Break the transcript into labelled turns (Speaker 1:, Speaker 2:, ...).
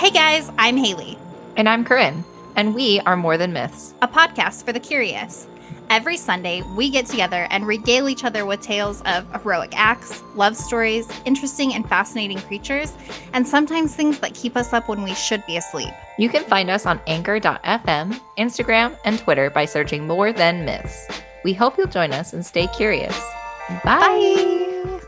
Speaker 1: Hey guys, I'm Haley.
Speaker 2: And I'm Corinne. And we are More Than Myths,
Speaker 1: a podcast for the curious. Every Sunday, we get together and regale each other with tales of heroic acts, love stories, interesting and fascinating creatures, and sometimes things that keep us up when we should be asleep.
Speaker 2: You can find us on anchor.fm, Instagram, and Twitter by searching More Than Myths. We hope you'll join us and stay curious. Bye. Bye.